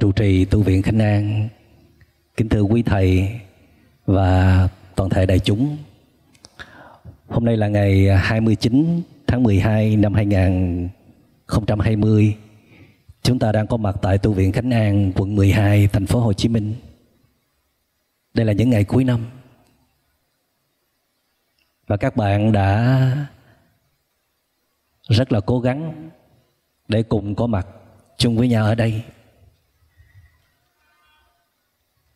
trụ trì tu viện Khánh An, kính thưa quý thầy và toàn thể đại chúng. Hôm nay là ngày 29 tháng 12 năm 2020. Chúng ta đang có mặt tại tu viện Khánh An, quận 12, thành phố Hồ Chí Minh. Đây là những ngày cuối năm. Và các bạn đã rất là cố gắng để cùng có mặt chung với nhau ở đây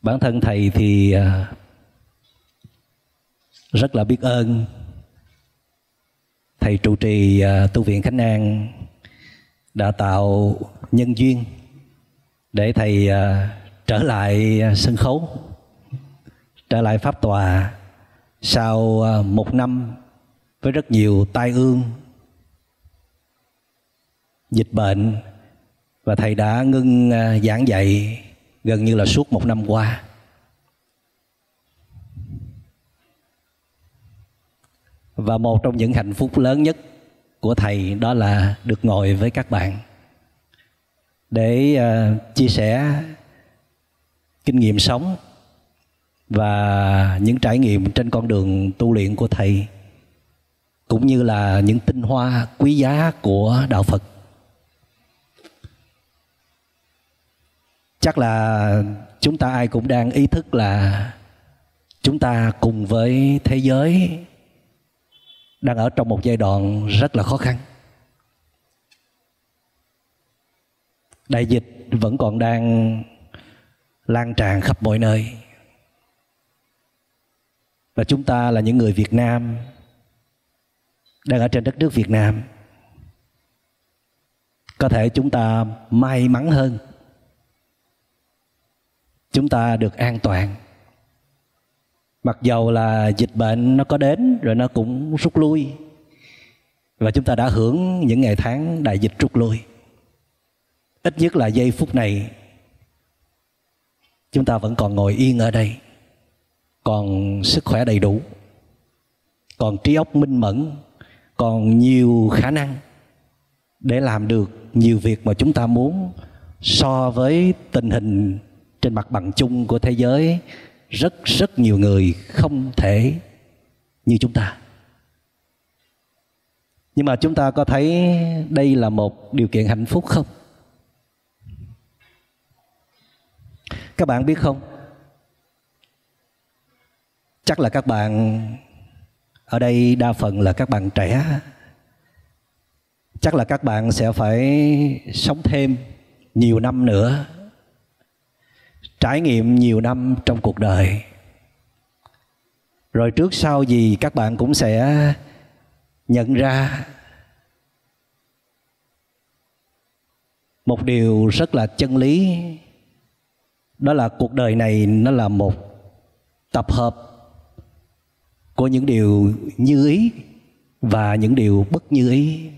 bản thân thầy thì à, rất là biết ơn thầy trụ trì à, tu viện khánh an đã tạo nhân duyên để thầy à, trở lại sân khấu, trở lại pháp tòa sau một năm với rất nhiều tai ương, dịch bệnh và thầy đã ngưng giảng dạy gần như là suốt một năm qua. Và một trong những hạnh phúc lớn nhất của thầy đó là được ngồi với các bạn. Để uh, chia sẻ kinh nghiệm sống và những trải nghiệm trên con đường tu luyện của thầy cũng như là những tinh hoa quý giá của đạo Phật. Chắc là chúng ta ai cũng đang ý thức là chúng ta cùng với thế giới đang ở trong một giai đoạn rất là khó khăn. Đại dịch vẫn còn đang lan tràn khắp mọi nơi. Và chúng ta là những người việt nam đang ở trên đất nước việt nam. Có thể chúng ta may mắn hơn chúng ta được an toàn. Mặc dầu là dịch bệnh nó có đến rồi nó cũng rút lui, và chúng ta đã hưởng những ngày tháng đại dịch rút lui. Ít nhất là giây phút này, chúng ta vẫn còn ngồi yên ở đây, còn sức khỏe đầy đủ, còn trí óc minh mẫn, còn nhiều khả năng để làm được nhiều việc mà chúng ta muốn so với tình hình trên mặt bằng chung của thế giới, rất rất nhiều người không thể như chúng ta. Nhưng mà chúng ta có thấy đây là một điều kiện hạnh phúc không? Các bạn biết không? Chắc là các bạn ở đây đa phần là các bạn trẻ. Chắc là các bạn sẽ phải sống thêm nhiều năm nữa trải nghiệm nhiều năm trong cuộc đời. Rồi trước sau gì các bạn cũng sẽ nhận ra một điều rất là chân lý, đó là cuộc đời này nó là một tập hợp của những điều như ý và những điều bất như ý.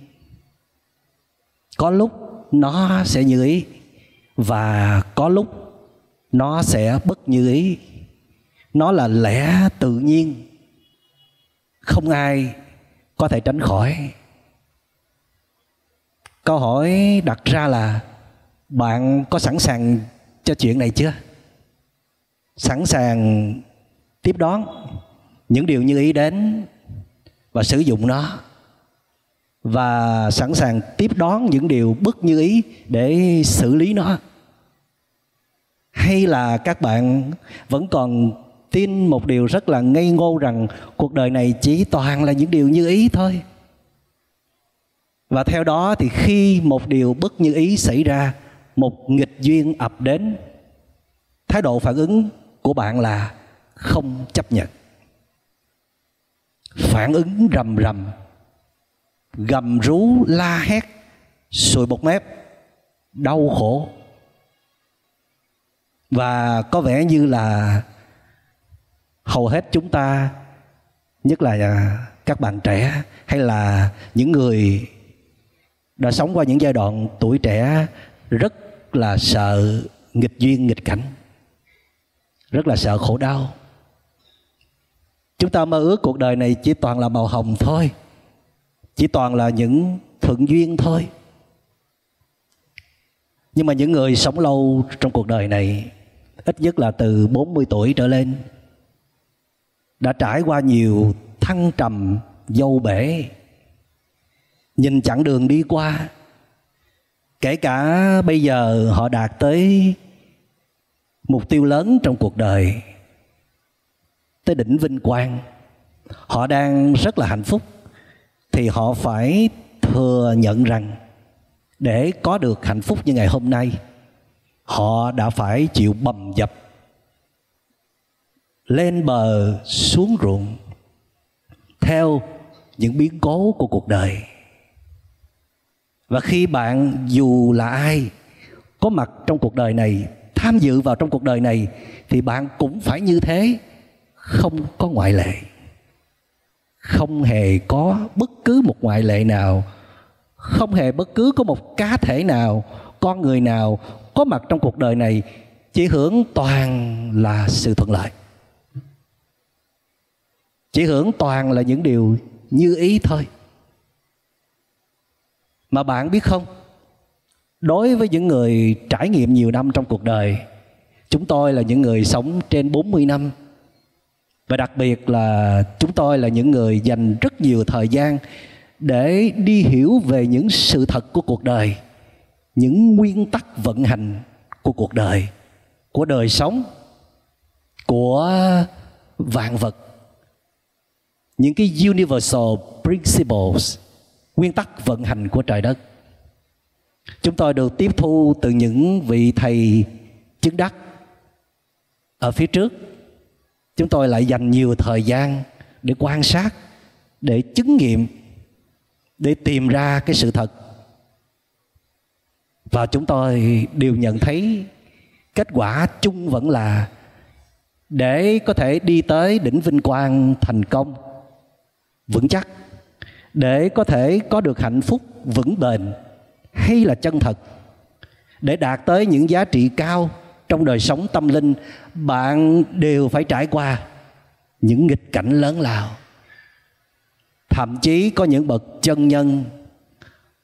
Có lúc nó sẽ như ý và có lúc nó sẽ bất như ý. Nó là lẽ tự nhiên. Không ai có thể tránh khỏi. Câu hỏi đặt ra là, bạn có sẵn sàng cho chuyện này chưa? Sẵn sàng tiếp đón những điều như ý đến và sử dụng nó. Và sẵn sàng tiếp đón những điều bất như ý để xử lý nó hay là các bạn vẫn còn tin một điều rất là ngây ngô rằng cuộc đời này chỉ toàn là những điều như ý thôi? Và theo đó thì khi một điều bất như ý xảy ra, một nghịch duyên ập đến, thái độ phản ứng của bạn là không chấp nhận. Phản ứng rầm rầm, gầm rú la hét, sùi bột mép, đau khổ và có vẻ như là hầu hết chúng ta, nhất là à, các bạn trẻ hay là những người đã sống qua những giai đoạn tuổi trẻ rất là sợ nghịch duyên, nghịch cảnh, rất là sợ khổ đau. Chúng ta mơ ước cuộc đời này chỉ toàn là màu hồng thôi, chỉ toàn là những thuận duyên thôi. Nhưng mà những người sống lâu trong cuộc đời này ít nhất là từ 40 tuổi trở lên. Đã trải qua nhiều thăng trầm, dâu bể. Nhìn chặng đường đi qua, kể cả bây giờ họ đạt tới mục tiêu lớn trong cuộc đời, tới đỉnh vinh quang, họ đang rất là hạnh phúc, thì họ phải thừa nhận rằng để có được hạnh phúc như ngày hôm nay họ đã phải chịu bầm dập, lên bờ xuống ruộng, theo những biến cố của cuộc đời. Và khi bạn dù là ai có mặt trong cuộc đời này, tham dự vào trong cuộc đời này, thì bạn cũng phải như thế, không có ngoại lệ. Không hề có bất cứ một ngoại lệ nào, không hề bất cứ có một cá thể nào, con người nào có mặt trong cuộc đời này, chỉ hưởng toàn là sự thuận lợi. Chỉ hưởng toàn là những điều như ý thôi. Mà bạn biết không, đối với những người trải nghiệm nhiều năm trong cuộc đời, chúng tôi là những người sống trên 40 năm. Và đặc biệt là chúng tôi là những người dành rất nhiều thời gian để đi hiểu về những sự thật của cuộc đời những nguyên tắc vận hành của cuộc đời, của đời sống, của vạn vật. Những cái universal principles, nguyên tắc vận hành của trời đất. Chúng tôi được tiếp thu từ những vị thầy chứng đắc ở phía trước. Chúng tôi lại dành nhiều thời gian để quan sát, để chứng nghiệm, để tìm ra cái sự thật và chúng tôi đều nhận thấy kết quả chung vẫn là để có thể đi tới đỉnh vinh quang thành công, vững chắc, để có thể có được hạnh phúc vững bền hay là chân thật, để đạt tới những giá trị cao trong đời sống tâm linh, bạn đều phải trải qua những nghịch cảnh lớn lao. Thậm chí có những bậc chân nhân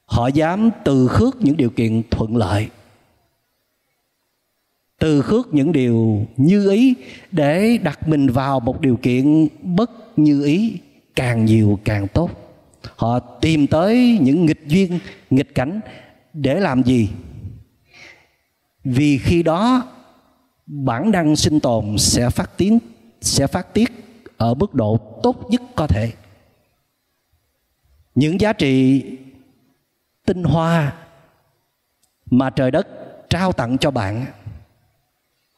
họ dám từ khước những điều kiện thuận lợi. Từ khước những điều như ý để đặt mình vào một điều kiện bất như ý càng nhiều càng tốt. Họ tìm tới những nghịch duyên, nghịch cảnh để làm gì? Vì khi đó, bản năng sinh tồn sẽ phát tiến sẽ phát tiết ở mức độ tốt nhất có thể. Những giá trị tinh hoa mà trời đất trao tặng cho bạn.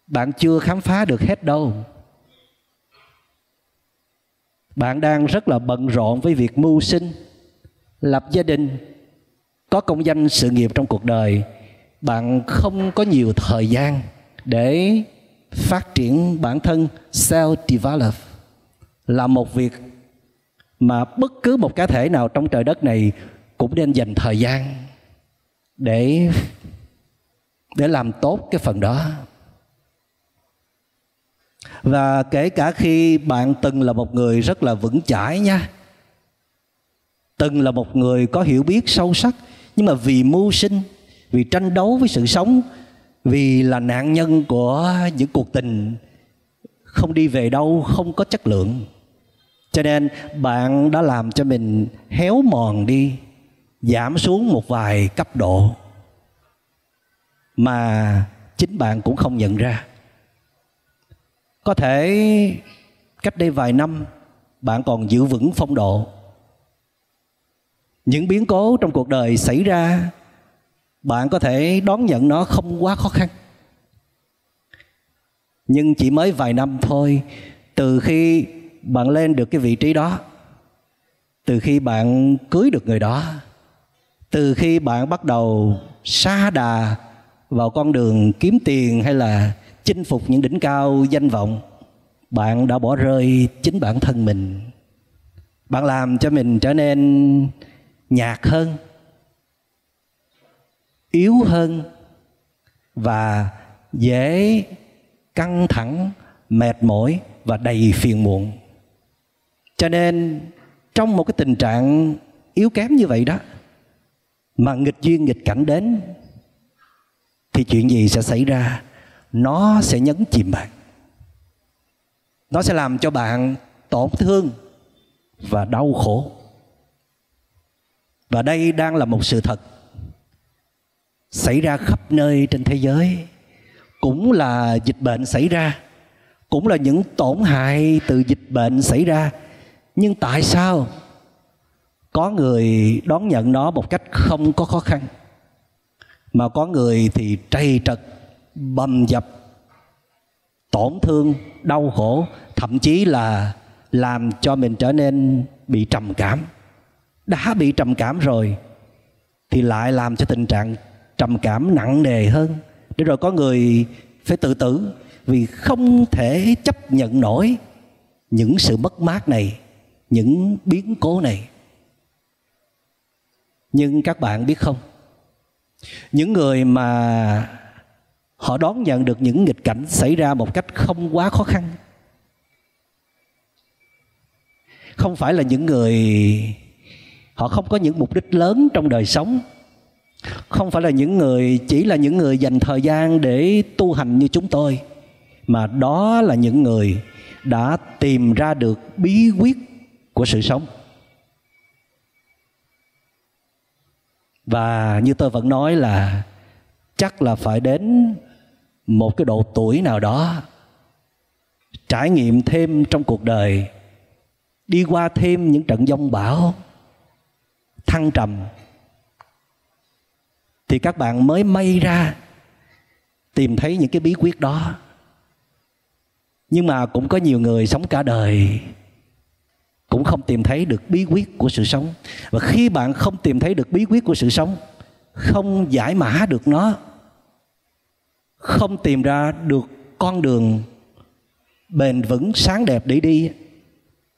Bạn chưa khám phá được hết đâu. Bạn đang rất là bận rộn với việc mưu sinh, lập gia đình, có công danh sự nghiệp trong cuộc đời. Bạn không có nhiều thời gian để phát triển bản thân self develop. Là một việc mà bất cứ một cá thể nào trong trời đất này cũng nên dành thời gian để để làm tốt cái phần đó. Và kể cả khi bạn từng là một người rất là vững chãi nha, từng là một người có hiểu biết sâu sắc, nhưng mà vì mưu sinh, vì tranh đấu với sự sống, vì là nạn nhân của những cuộc tình, không đi về đâu, không có chất lượng. Cho nên bạn đã làm cho mình héo mòn đi giảm xuống một vài cấp độ mà chính bạn cũng không nhận ra. Có thể cách đây vài năm, bạn còn giữ vững phong độ. Những biến cố trong cuộc đời xảy ra, bạn có thể đón nhận nó không quá khó khăn. Nhưng chỉ mới vài năm thôi, từ khi bạn lên được cái vị trí đó, từ khi bạn cưới được người đó từ khi bạn bắt đầu xa đà vào con đường kiếm tiền hay là chinh phục những đỉnh cao danh vọng, bạn đã bỏ rơi chính bản thân mình. Bạn làm cho mình trở nên nhạt hơn, yếu hơn và dễ căng thẳng, mệt mỏi và đầy phiền muộn. Cho nên trong một cái tình trạng yếu kém như vậy đó mà nghịch duyên, nghịch cảnh đến, thì chuyện gì sẽ xảy ra? Nó sẽ nhấn chìm bạn. Nó sẽ làm cho bạn tổn thương và đau khổ. Và đây đang là một sự thật xảy ra khắp nơi trên thế giới. Cũng là dịch bệnh xảy ra. Cũng là những tổn hại từ dịch bệnh xảy ra. Nhưng tại sao có người đón nhận nó một cách không có khó khăn, mà có người thì trầy trật, bầm dập, tổn thương, đau khổ, thậm chí là làm cho mình trở nên bị trầm cảm. Đã bị trầm cảm rồi thì lại làm cho tình trạng trầm cảm nặng nề hơn. Để rồi có người phải tự tử vì không thể chấp nhận nổi những sự mất mát này, những biến cố này nhưng các bạn biết không? Những người mà họ đón nhận được những nghịch cảnh xảy ra một cách không quá khó khăn, không phải là những người họ không có những mục đích lớn trong đời sống, không phải là những người, chỉ là những người dành thời gian để tu hành như chúng tôi, mà đó là những người đã tìm ra được bí quyết của sự sống. Và như tôi vẫn nói là chắc là phải đến một cái độ tuổi nào đó, trải nghiệm thêm trong cuộc đời, đi qua thêm những trận giông bão, thăng trầm, thì các bạn mới may ra tìm thấy những cái bí quyết đó. Nhưng mà cũng có nhiều người sống cả đời cũng không tìm thấy được bí quyết của sự sống. Và khi bạn không tìm thấy được bí quyết của sự sống, không giải mã được nó, không tìm ra được con đường bền vững, sáng đẹp để đi,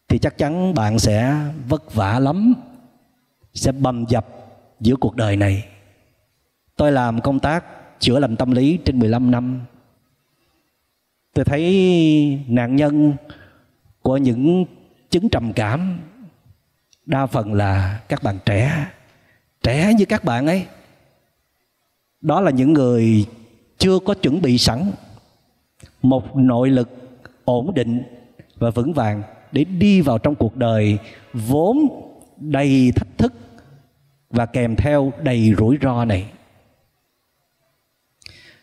thì chắc chắn bạn sẽ vất vả lắm, sẽ bầm dập giữa cuộc đời này. Tôi làm công tác chữa lành tâm lý trên 15 năm. Tôi thấy nạn nhân của những chứng trầm cảm. Đa phần là các bạn trẻ trẻ như các bạn ấy. Đó là những người chưa có chuẩn bị sẵn một nội lực ổn định và vững vàng để đi vào trong cuộc đời vốn đầy thách thức và kèm theo đầy rủi ro này.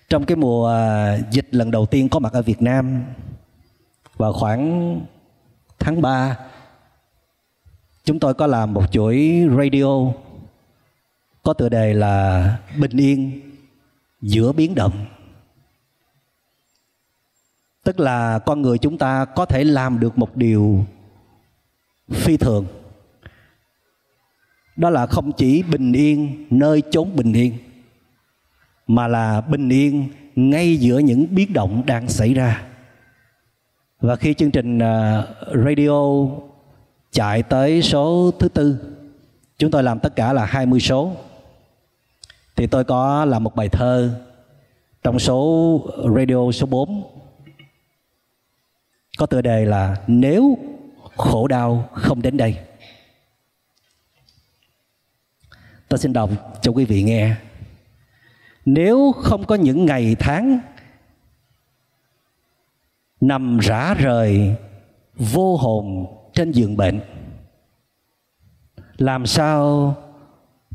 Trong cái mùa dịch lần đầu tiên có mặt ở Việt Nam, vào khoảng tháng 3 chúng tôi có làm một chuỗi radio. Có tựa đề là bình yên giữa biến động. Tức là con người chúng ta có thể làm được một điều phi thường. Đó là không chỉ bình yên nơi chốn bình yên, mà là bình yên ngay giữa những biến động đang xảy ra và khi chương trình à, radio chạy tới số thứ tư, chúng tôi làm tất cả là 20 số. Thì tôi có làm một bài thơ trong số radio số 4 có tựa đề là nếu khổ đau không đến đây tôi xin đọc cho quý vị nghe. Nếu không có những ngày tháng nằm rã rời, vô hồn trên giường bệnh. Làm sao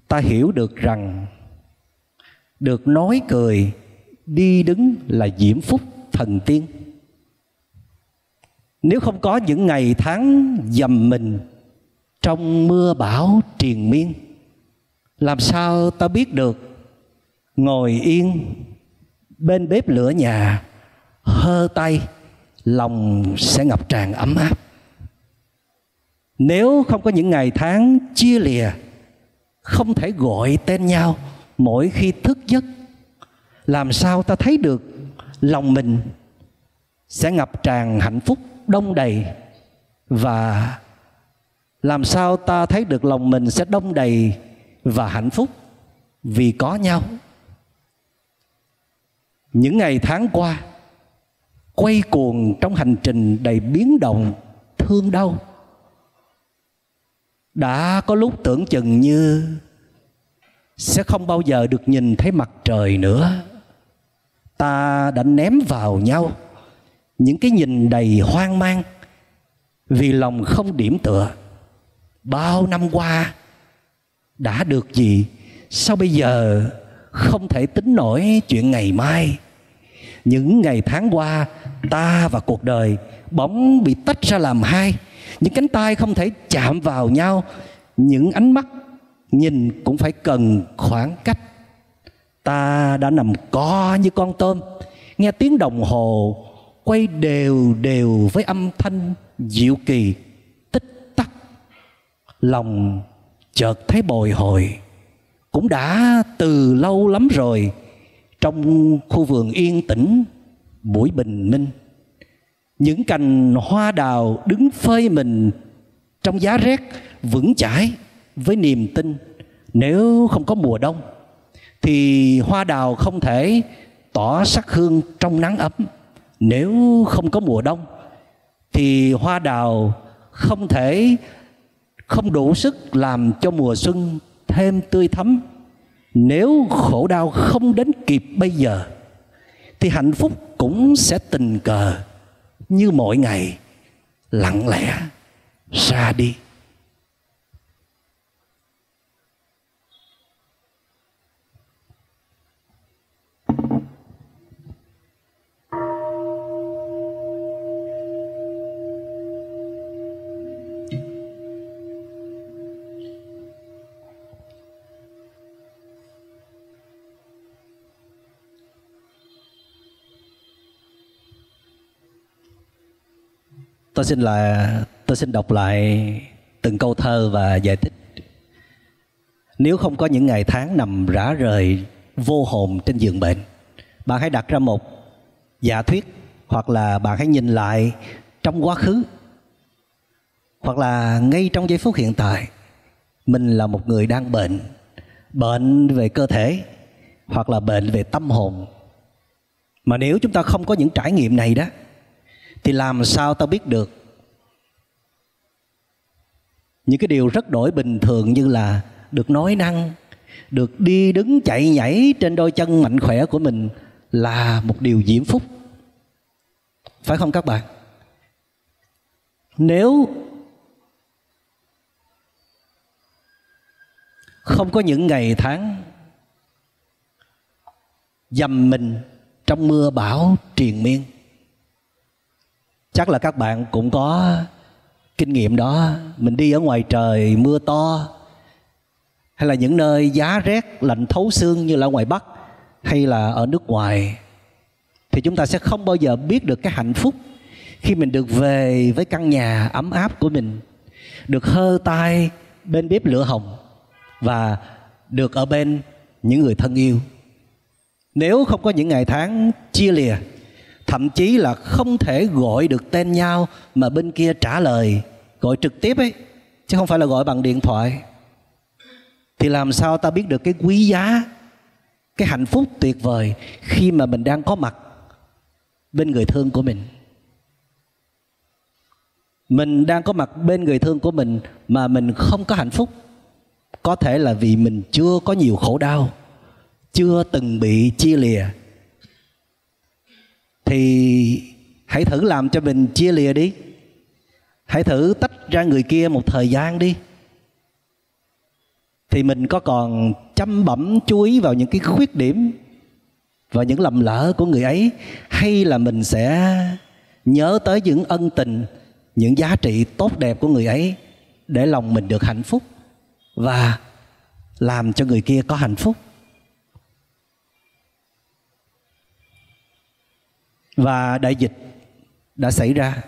ta hiểu được rằng được nói cười, đi đứng là diễm phúc thần tiên? Nếu không có những ngày tháng dầm mình trong mưa bão triền miên, làm sao ta biết được ngồi yên bên bếp lửa nhà, hơ tay lòng sẽ ngập tràn ấm áp. Nếu không có những ngày tháng chia lìa, không thể gọi tên nhau mỗi khi thức giấc, làm sao ta thấy được lòng mình sẽ ngập tràn hạnh phúc đông đầy? Và làm sao ta thấy được lòng mình sẽ đông đầy và hạnh phúc vì có nhau? Những ngày tháng qua quay cuồng trong hành trình đầy biến động, thương đau. Đã có lúc tưởng chừng như sẽ không bao giờ được nhìn thấy mặt trời nữa. Ta đã ném vào nhau những cái nhìn đầy hoang mang vì lòng không điểm tựa. Bao năm qua đã được gì sao bây giờ không thể tính nổi chuyện ngày mai? Những ngày tháng qua, ta và cuộc đời bỗng bị tách ra làm hai. Những cánh tay không thể chạm vào nhau, những ánh mắt nhìn cũng phải cần khoảng cách. Ta đã nằm co như con tôm, nghe tiếng đồng hồ quay đều đều với âm thanh dịu kỳ, tích tắc. Lòng chợt thấy bồi hồi, cũng đã từ lâu lắm rồi trong khu vườn yên tĩnh buổi bình minh những cành hoa đào đứng phơi mình, trong giá rét vững chãi với niềm tin nếu không có mùa đông, thì hoa đào không thể tỏ sắc hương trong nắng ấm. Nếu không có mùa đông, thì hoa đào không thể, không đủ sức làm cho mùa xuân thêm tươi thắm nếu khổ đau không đến kịp bây giờ, thì hạnh phúc cũng sẽ tình cờ như mỗi ngày lặng lẽ ra đi. Tôi xin là, tôi xin đọc lại từng câu thơ và giải thích. Nếu không có những ngày tháng nằm rã rời, vô hồn trên giường bệnh, bạn hãy đặt ra một giả thuyết hoặc là bạn hãy nhìn lại trong quá khứ, hoặc là ngay trong giây phút hiện tại, mình là một người đang bệnh bệnh về cơ thể hoặc là bệnh về tâm hồn. Mà nếu chúng ta không có những trải nghiệm này đó thì làm sao ta biết được? Những cái điều rất đổi bình thường như là được nói năng, được đi đứng chạy nhảy trên đôi chân mạnh khỏe của mình là một điều diễm phúc. Phải không các bạn? Nếu không có những ngày tháng dầm mình trong mưa bão triền miên chắc là các bạn cũng có kinh nghiệm đó. Mình đi ở ngoài trời, mưa to, hay là những nơi giá rét, lạnh thấu xương như là ngoài bắc, hay là ở nước ngoài, thì chúng ta sẽ không bao giờ biết được cái hạnh phúc khi mình được về với căn nhà ấm áp của mình, được hơ tay bên bếp lửa hồng và được ở bên những người thân yêu. Nếu không có những ngày tháng chia lìa thậm chí là không thể gọi được tên nhau mà bên kia trả lời. Gọi trực tiếp ấy, chứ không phải là gọi bằng điện thoại. Thì làm sao ta biết được cái quý giá, cái hạnh phúc tuyệt vời khi mà mình đang có mặt bên người thương của mình? Mình đang có mặt bên người thương của mình mà mình không có hạnh phúc. Có thể là vì mình chưa có nhiều khổ đau, chưa từng bị chia lìa thì hãy thử làm cho mình chia lìa đi. Hãy thử tách ra người kia một thời gian đi. Thì mình có còn chăm bẩm chú ý vào những cái khuyết điểm và những lầm lỡ của người ấy, hay là mình sẽ nhớ tới những ân tình, những giá trị tốt đẹp của người ấy để lòng mình được hạnh phúc và làm cho người kia có hạnh phúc? Và đại dịch đã xảy ra.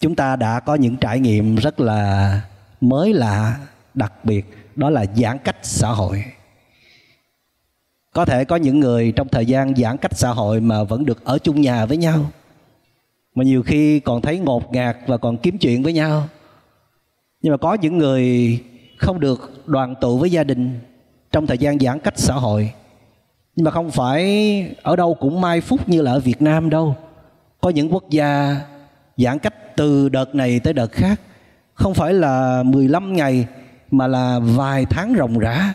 Chúng ta đã có những trải nghiệm rất là mới lạ, đặc biệt, đó là giãn cách xã hội. Có thể có những người trong thời gian giãn cách xã hội mà vẫn được ở chung nhà với nhau, mà nhiều khi còn thấy ngột ngạt và còn kiếm chuyện với nhau. Nhưng mà có những người không được đoàn tụ với gia đình trong thời gian giãn cách xã hội nhưng mà không phải ở đâu cũng mai phúc như là ở Việt Nam đâu. Có những quốc gia giãn cách từ đợt này tới đợt khác. Không phải là 15 ngày, mà là vài tháng ròng rã.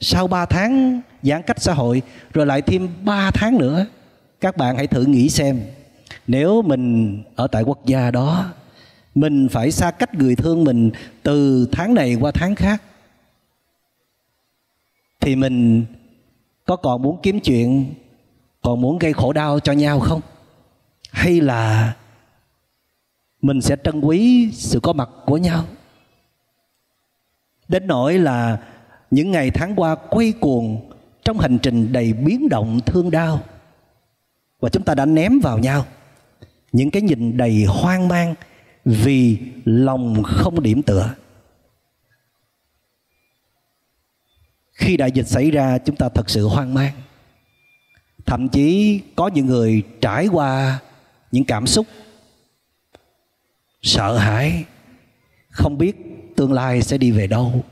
Sau 3 tháng giãn cách xã hội, rồi lại thêm 3 tháng nữa. Các bạn hãy thử nghĩ xem, nếu mình ở tại quốc gia đó, mình phải xa cách người thương mình từ tháng này qua tháng khác, thì mình có còn muốn kiếm chuyện, còn muốn gây khổ đau cho nhau không? Hay là mình sẽ trân quý sự có mặt của nhau? Đến nỗi là những ngày tháng qua quay cuồng trong hành trình đầy biến động thương đau và chúng ta đã ném vào nhau những cái nhìn đầy hoang mang vì lòng không điểm tựa. Khi đại dịch xảy ra, chúng ta thật sự hoang mang. Thậm chí có những người trải qua những cảm xúc, sợ hãi, không biết tương lai sẽ đi về đâu.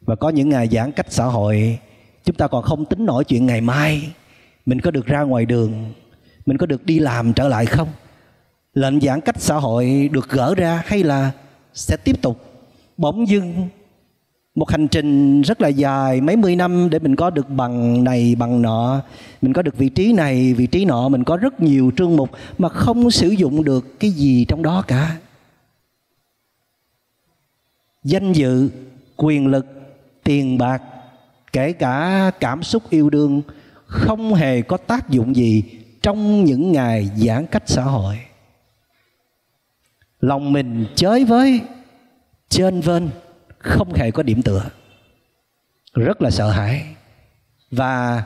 Và có những ngày giãn cách xã hội, chúng ta còn không tính nổi chuyện ngày mai, mình có được ra ngoài đường, mình có được đi làm trở lại không? Lệnh giãn cách xã hội được gỡ ra hay là sẽ tiếp tục bỗng dưng một hành trình rất là dài, mấy mươi năm để mình có được bằng này, bằng nọ. Mình có được vị trí này, vị trí nọ. Mình có rất nhiều trương mục mà không sử dụng được cái gì trong đó cả. Danh dự, quyền lực, tiền bạc, kể cả cảm xúc yêu đương không hề có tác dụng gì trong những ngày giãn cách xã hội. Lòng mình chới với, trên vênh không hề có điểm tựa. Rất là sợ hãi. Và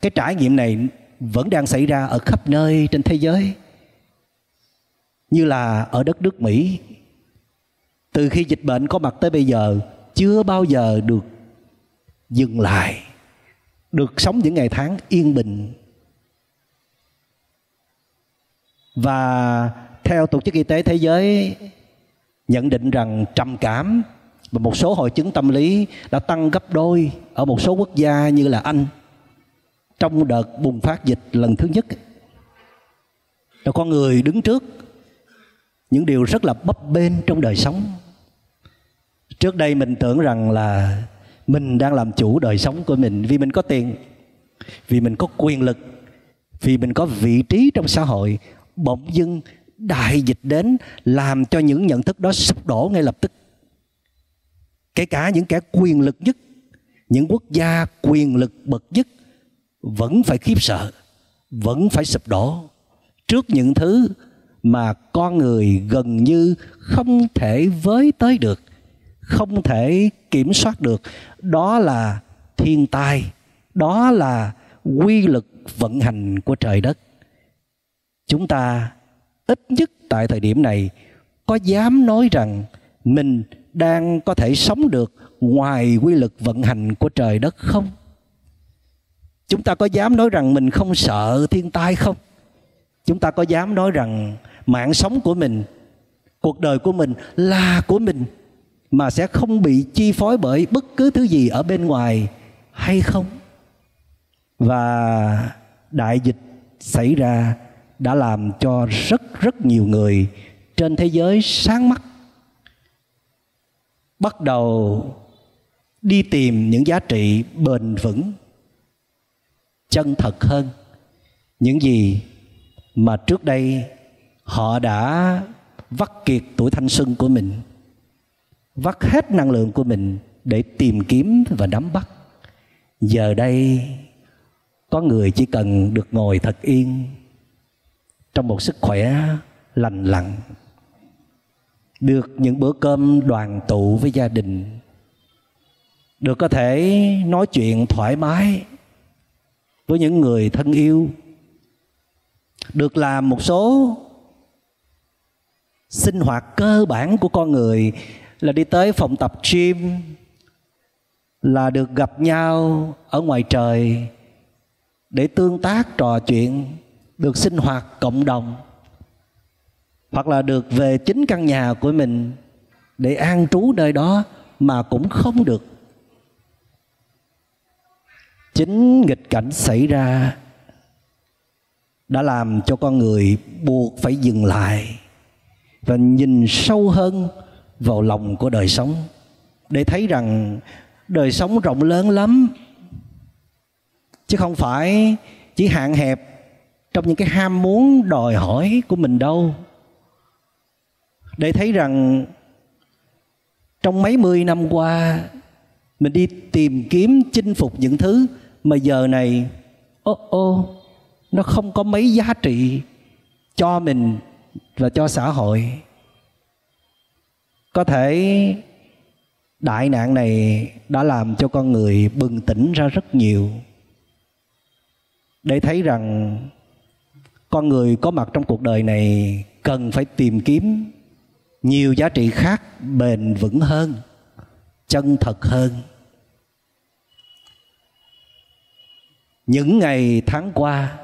cái trải nghiệm này vẫn đang xảy ra ở khắp nơi trên thế giới. Như là ở đất nước mỹ. Từ khi dịch bệnh có mặt tới bây giờ, chưa bao giờ được dừng lại. Được sống những ngày tháng yên bình. Và theo tổ chức y tế thế giới nhận định rằng trầm cảm và một số hội chứng tâm lý đã tăng gấp đôi ở một số quốc gia như là Anh trong đợt bùng phát dịch lần thứ nhất. Là con người đứng trước những điều rất là bấp bênh trong đời sống. Trước đây mình tưởng rằng là mình đang làm chủ đời sống của mình vì mình có tiền, vì mình có quyền lực, vì mình có vị trí trong xã hội. Bỗng dưng đại dịch đến làm cho những nhận thức đó sụp đổ ngay lập tức kể cả những kẻ quyền lực nhất, những quốc gia quyền lực bậc nhất, vẫn phải khiếp sợ, vẫn phải sụp đổ trước những thứ mà con người gần như không thể với tới được, không thể kiểm soát được. Đó là thiên tai, đó là quy lực vận hành của trời đất. Chúng ta ít nhất tại thời điểm này có dám nói rằng mình đang có thể sống được ngoài quy luật vận hành của trời đất không? Chúng ta có dám nói rằng mình không sợ thiên tai không? Chúng ta có dám nói rằng mạng sống của mình, cuộc đời của mình là của mình mà sẽ không bị chi phối bởi bất cứ thứ gì ở bên ngoài hay không? Và đại dịch xảy ra đã làm cho rất rất nhiều người trên thế giới sáng mắt bắt đầu đi tìm những giá trị bền vững, chân thật hơn những gì mà trước đây họ đã vắt kiệt tuổi thanh xuân của mình, vắt hết năng lượng của mình để tìm kiếm và nắm bắt. Giờ đây, có người chỉ cần được ngồi thật yên trong một sức khỏe lành lặn được những bữa cơm đoàn tụ với gia đình, được có thể nói chuyện thoải mái với những người thân yêu, được làm một số sinh hoạt cơ bản của con người, là đi tới phòng tập gym, là được gặp nhau ở ngoài trời để tương tác trò chuyện, được sinh hoạt cộng đồng hoặc là được về chính căn nhà của mình để an trú nơi đó mà cũng không được. Chính nghịch cảnh xảy ra đã làm cho con người buộc phải dừng lại và nhìn sâu hơn vào lòng của đời sống để thấy rằng đời sống rộng lớn lắm. Chứ không phải chỉ hạn hẹp trong những cái ham muốn đòi hỏi của mình đâu để thấy rằng trong mấy mươi năm qua, mình đi tìm kiếm, chinh phục những thứ mà giờ này, ô ô, nó không có mấy giá trị cho mình và cho xã hội. Có thể đại nạn này đã làm cho con người bừng tỉnh ra rất nhiều. Để thấy rằng con người có mặt trong cuộc đời này cần phải tìm kiếm nhiều giá trị khác bền vững hơn, chân thật hơn. Những ngày tháng qua,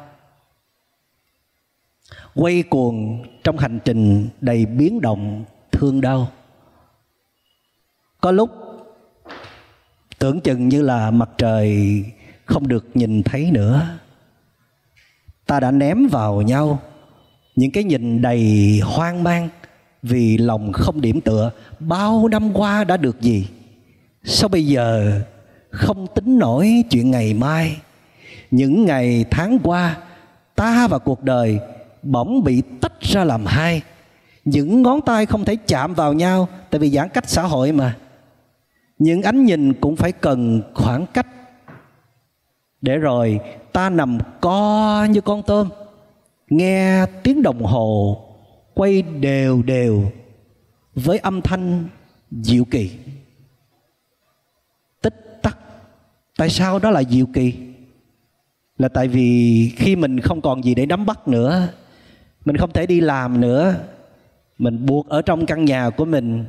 quay cuồng trong hành trình đầy biến động, thương đau. Có lúc tưởng chừng như là mặt trời không được nhìn thấy nữa. Ta đã ném vào nhau những cái nhìn đầy hoang mang vì lòng không điểm tựa. Bao năm qua đã được gì? Sao bây giờ không tính nổi chuyện ngày mai? Những ngày tháng qua, ta và cuộc đời bỗng bị tách ra làm hai. Những ngón tay không thể chạm vào nhau tại vì giãn cách xã hội mà. Những ánh nhìn cũng phải cần khoảng cách. Để rồi ta nằm co như con tôm, nghe tiếng đồng hồ quay đều đều với âm thanh diệu kỳ. Tích tắc. Tại sao đó là diệu kỳ? Là tại vì khi mình không còn gì để nắm bắt nữa, mình không thể đi làm nữa, mình buộc ở trong căn nhà của mình,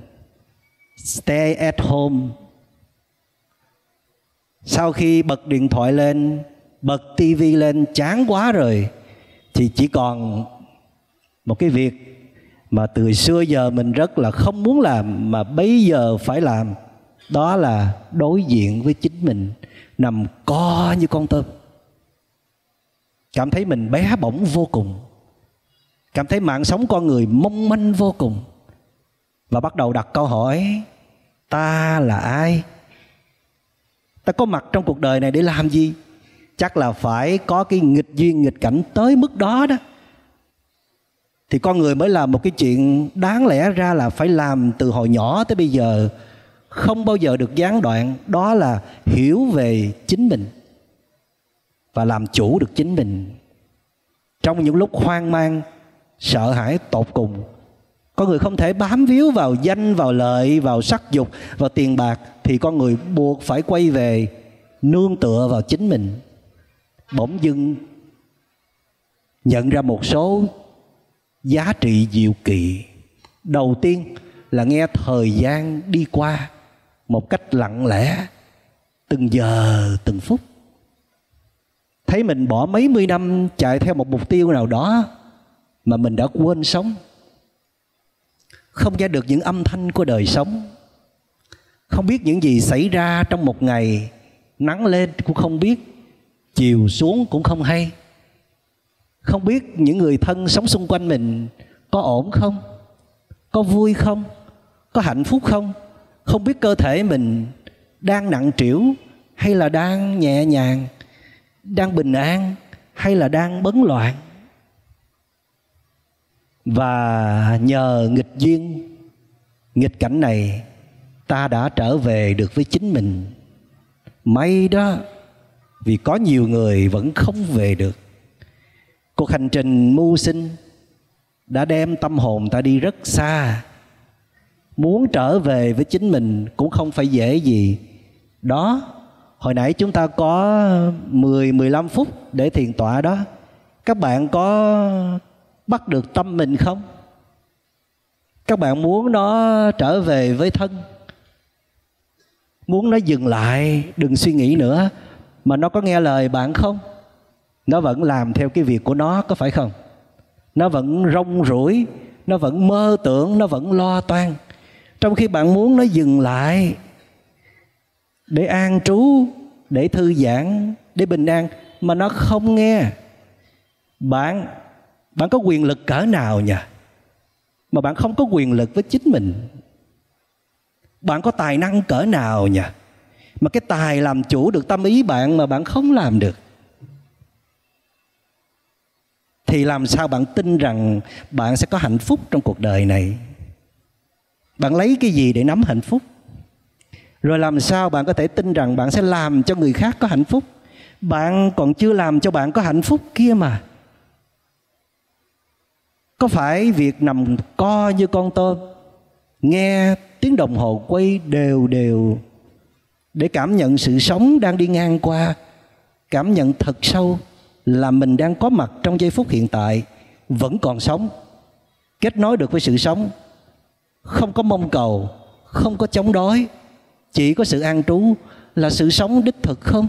stay at home. Sau khi bật điện thoại lên, bật tivi lên, chán quá rồi, thì chỉ còn một cái việc mà từ xưa giờ mình rất là không muốn làm, mà bây giờ phải làm. Đó là đối diện với chính mình, nằm co như con tôm. Cảm thấy mình bé bỏng vô cùng. Cảm thấy mạng sống con người mong manh vô cùng. Và bắt đầu đặt câu hỏi, ta là ai? Ta có mặt trong cuộc đời này để làm gì? Chắc là phải có cái nghịch duyên nghịch cảnh tới mức đó đó thì con người mới làm một cái chuyện đáng lẽ ra là phải làm từ hồi nhỏ tới bây giờ. Không bao giờ được gián đoạn, đó là hiểu về chính mình và làm chủ được chính mình. Trong những lúc hoang mang, sợ hãi, tột cùng, con người không thể bám víu vào danh, vào lợi, vào sắc dục, vào tiền bạc, thì con người buộc phải quay về nương tựa vào chính mình. Bỗng dưng nhận ra một số giá trị diệu kỳ. Đầu tiên là nghe thời gian đi qua một cách lặng lẽ, từng giờ, từng phút. Thấy mình bỏ mấy mươi năm chạy theo một mục tiêu nào đó mà mình đã quên sống. Không nghe được những âm thanh của đời sống. Không biết những gì xảy ra trong một ngày. Nắng lên cũng không biết, chiều xuống cũng không hay không biết những người thân sống xung quanh mình có ổn không? Có vui không? Có hạnh phúc không? Không biết cơ thể mình đang nặng trĩu hay là đang nhẹ nhàng, đang bình an hay là đang bấn loạn. Và nhờ nghịch duyên, nghịch cảnh này, ta đã trở về được với chính mình. May đó, vì có nhiều người vẫn không về được cuộc hành trình mưu sinh đã đem tâm hồn ta đi rất xa. Muốn trở về với chính mình cũng không phải dễ gì. Đó, hồi nãy chúng ta có 10 15 phút để thiền tọa đó. Các bạn có bắt được tâm mình không? Các bạn muốn nó trở về với thân? Muốn nó dừng lại, đừng suy nghĩ nữa. Mà nó có nghe lời bạn không? Nó vẫn làm theo cái việc của nó, có phải không? Nó vẫn rong rủi nó vẫn mơ tưởng, nó vẫn lo toan. Trong khi bạn muốn nó dừng lại để an trú, để thư giãn, để bình an, mà nó không nghe, bạn bạn có quyền lực cỡ nào nhỉ? Mà bạn không có quyền lực với chính mình. Bạn có tài năng cỡ nào nhỉ? Mà cái tài làm chủ được tâm ý bạn mà bạn không làm được thì làm sao bạn tin rằng bạn sẽ có hạnh phúc trong cuộc đời này? Bạn lấy cái gì để nắm hạnh phúc? Rồi làm sao bạn có thể tin rằng bạn sẽ làm cho người khác có hạnh phúc? Bạn còn chưa làm cho bạn có hạnh phúc kia mà. Có phải việc nằm co như con tôm, nghe tiếng đồng hồ quay đều đều để cảm nhận sự sống đang đi ngang qua, cảm nhận thật sâu? Là mình đang có mặt trong giây phút hiện tại, vẫn còn sống, kết nối được với sự sống, không có mong cầu, không có chống đói chỉ có sự an trú là sự sống đích thực không?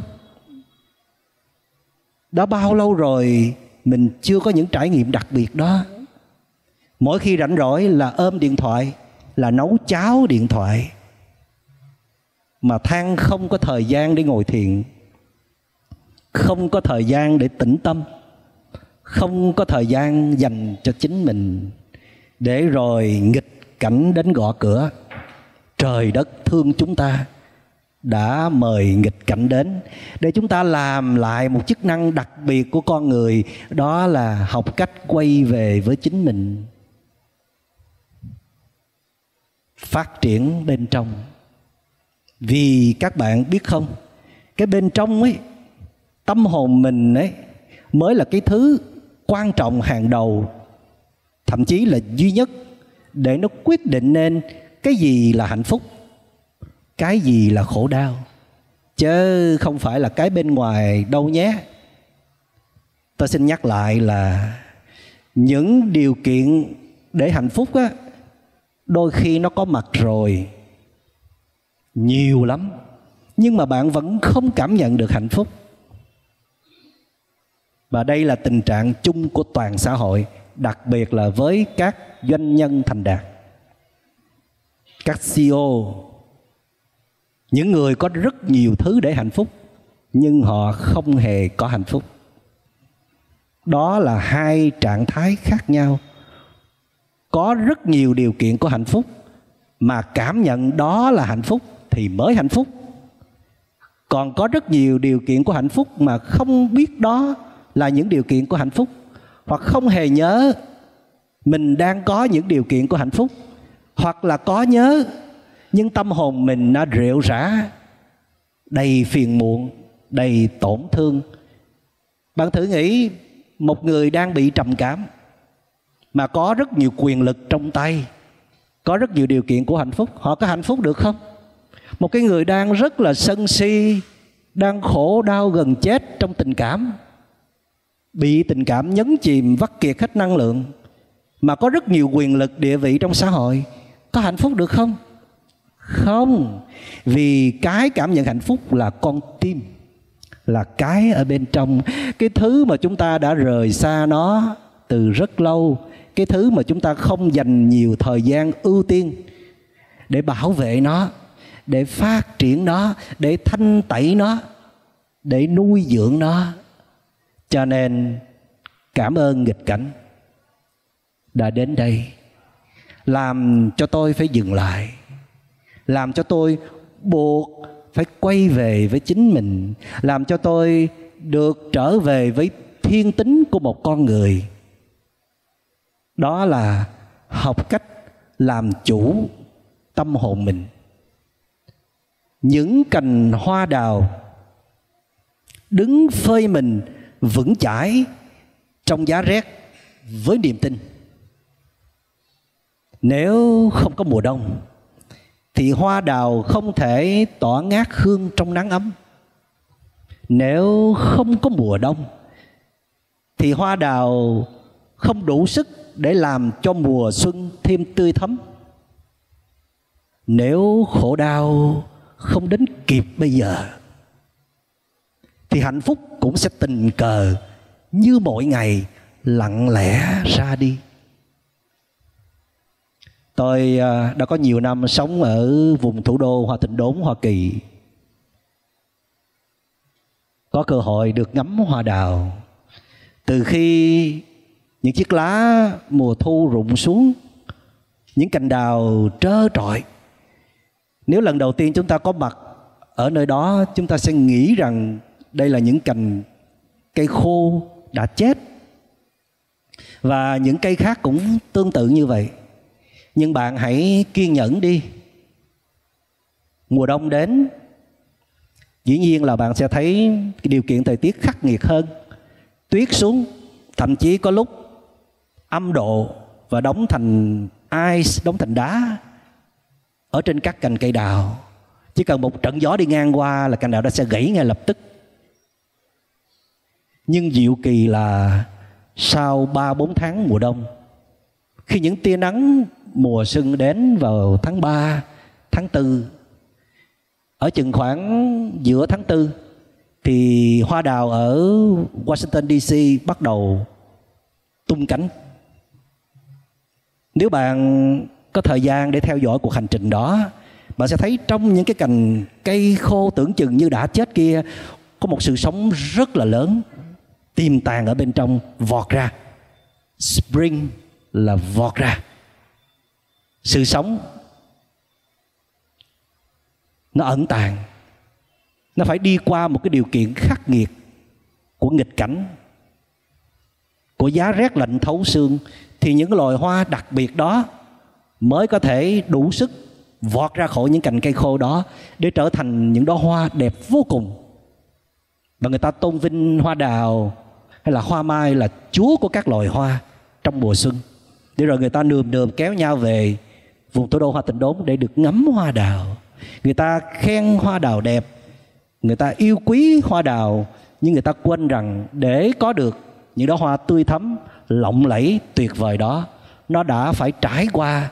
Đã bao lâu rồi mình chưa có những trải nghiệm đặc biệt đó? Mỗi khi rảnh rỗi là ôm điện thoại, là nấu cháo điện thoại, mà than không có thời gian để ngồi thiền không có thời gian để tĩnh tâm. Không có thời gian dành cho chính mình. Để rồi nghịch cảnh đến gõ cửa. Trời đất thương chúng ta đã mời nghịch cảnh đến. Để chúng ta làm lại một chức năng đặc biệt của con người, đó là học cách quay về với chính mình. Phát triển bên trong. Vì các bạn biết không, cái bên trong ấy tâm hồn mình ấy mới là cái thứ quan trọng hàng đầu, thậm chí là duy nhất để nó quyết định nên cái gì là hạnh phúc, cái gì là khổ đau. Chứ không phải là cái bên ngoài đâu nhé. Tôi xin nhắc lại là những điều kiện để hạnh phúc á, đôi khi nó có mặt rồi, nhiều lắm. Nhưng mà bạn vẫn không cảm nhận được hạnh phúc và đây là tình trạng chung của toàn xã hội, đặc biệt là với các doanh nhân thành đạt. Các CEO những người có rất nhiều thứ để hạnh phúc, nhưng họ không hề có hạnh phúc. Đó là hai trạng thái khác nhau. Có rất nhiều điều kiện của hạnh phúc, mà cảm nhận đó là hạnh phúc thì mới hạnh phúc. Còn có rất nhiều điều kiện của hạnh phúc mà không biết đó là những điều kiện của hạnh phúc. Hoặc không hề nhớ mình đang có những điều kiện của hạnh phúc. Hoặc là có nhớ, nhưng tâm hồn mình nó rệu rã, đầy phiền muộn, đầy tổn thương. Bạn thử nghĩ, một người đang bị trầm cảm, mà có rất nhiều quyền lực trong tay, có rất nhiều điều kiện của hạnh phúc, họ có hạnh phúc được không? Một cái người đang rất là sân si, đang khổ đau gần chết trong tình cảm bị tình cảm nhấn chìm, vắt kiệt hết năng lượng. Mà có rất nhiều quyền lực địa vị trong xã hội. Có hạnh phúc được không? Không. Vì cái cảm nhận hạnh phúc là con tim, là cái ở bên trong. Cái thứ mà chúng ta đã rời xa nó từ rất lâu, cái thứ mà chúng ta không dành nhiều thời gian ưu tiên để bảo vệ nó, để phát triển nó, để thanh tẩy nó, để nuôi dưỡng nó cho nên cảm ơn nghịch cảnh đã đến đây. Làm cho tôi phải dừng lại. Làm cho tôi buộc phải quay về với chính mình. Làm cho tôi được trở về với thiên tính của một con người. Đó là học cách làm chủ tâm hồn mình. Những cành hoa đào đứng phơi mình vững chãi trong giá rét với niềm tin. Nếu không có mùa đông, thì hoa đào không thể tỏa ngát hương trong nắng ấm. Nếu không có mùa đông, thì hoa đào không đủ sức để làm cho mùa xuân thêm tươi thắm. Nếu khổ đau không đến kịp bây giờ, thì hạnh phúc cũng sẽ tình cờ như mỗi ngày lặng lẽ ra đi. Tôi à, đã có nhiều năm sống ở vùng thủ đô Hoa Thịnh Đốn, Hoa Kỳ. Có cơ hội được ngắm hoa đào. Từ khi những chiếc lá mùa thu rụng xuống, những cành đào trơ trọi, nếu lần đầu tiên chúng ta có mặt ở nơi đó, chúng ta sẽ nghĩ rằng đây là những cành cây khô đã chết. Và những cây khác cũng tương tự như vậy. Nhưng bạn hãy kiên nhẫn đi. Mùa đông đến, dĩ nhiên là bạn sẽ thấy điều kiện thời tiết khắc nghiệt hơn. Tuyết xuống, thậm chí có lúc âm độ và đóng thành ice, đóng thành đá ở trên các cành cây đào. Chỉ cần một trận gió đi ngang qua là cành đào đã sẽ gãy ngay lập tức nhưng diệu kỳ là sau 3 4 tháng mùa đông khi những tia nắng mùa xuân đến vào tháng 3, tháng 4 ở chừng khoảng giữa tháng 4 thì hoa đào ở Washington DC bắt đầu tung cánh. Nếu bạn có thời gian để theo dõi cuộc hành trình đó, bạn sẽ thấy trong những cái cành cây khô tưởng chừng như đã chết kia có một sự sống rất là lớn tiềm tàng ở bên trong vọt ra. Spring là vọt ra. Sự sống nó ẩn tàng nó phải đi qua một cái điều kiện khắc nghiệt của nghịch cảnh, của giá rét lạnh thấu xương, thì những loài hoa đặc biệt đó mới có thể đủ sức vọt ra khỏi những cành cây khô đó để trở thành những đóa hoa đẹp vô cùng và người ta tôn vinh hoa đào hay là hoa mai là chúa của các loài hoa trong mùa xuân. Để rồi người ta nườm nườm kéo nhau về vùng thủ đô hoa tịnh đốn để được ngắm hoa đào. Người ta khen hoa đào đẹp, người ta yêu quý hoa đào, nhưng người ta quên rằng để có được những đóa hoa tươi thắm, lộng lẫy, tuyệt vời đó, nó đã phải trải qua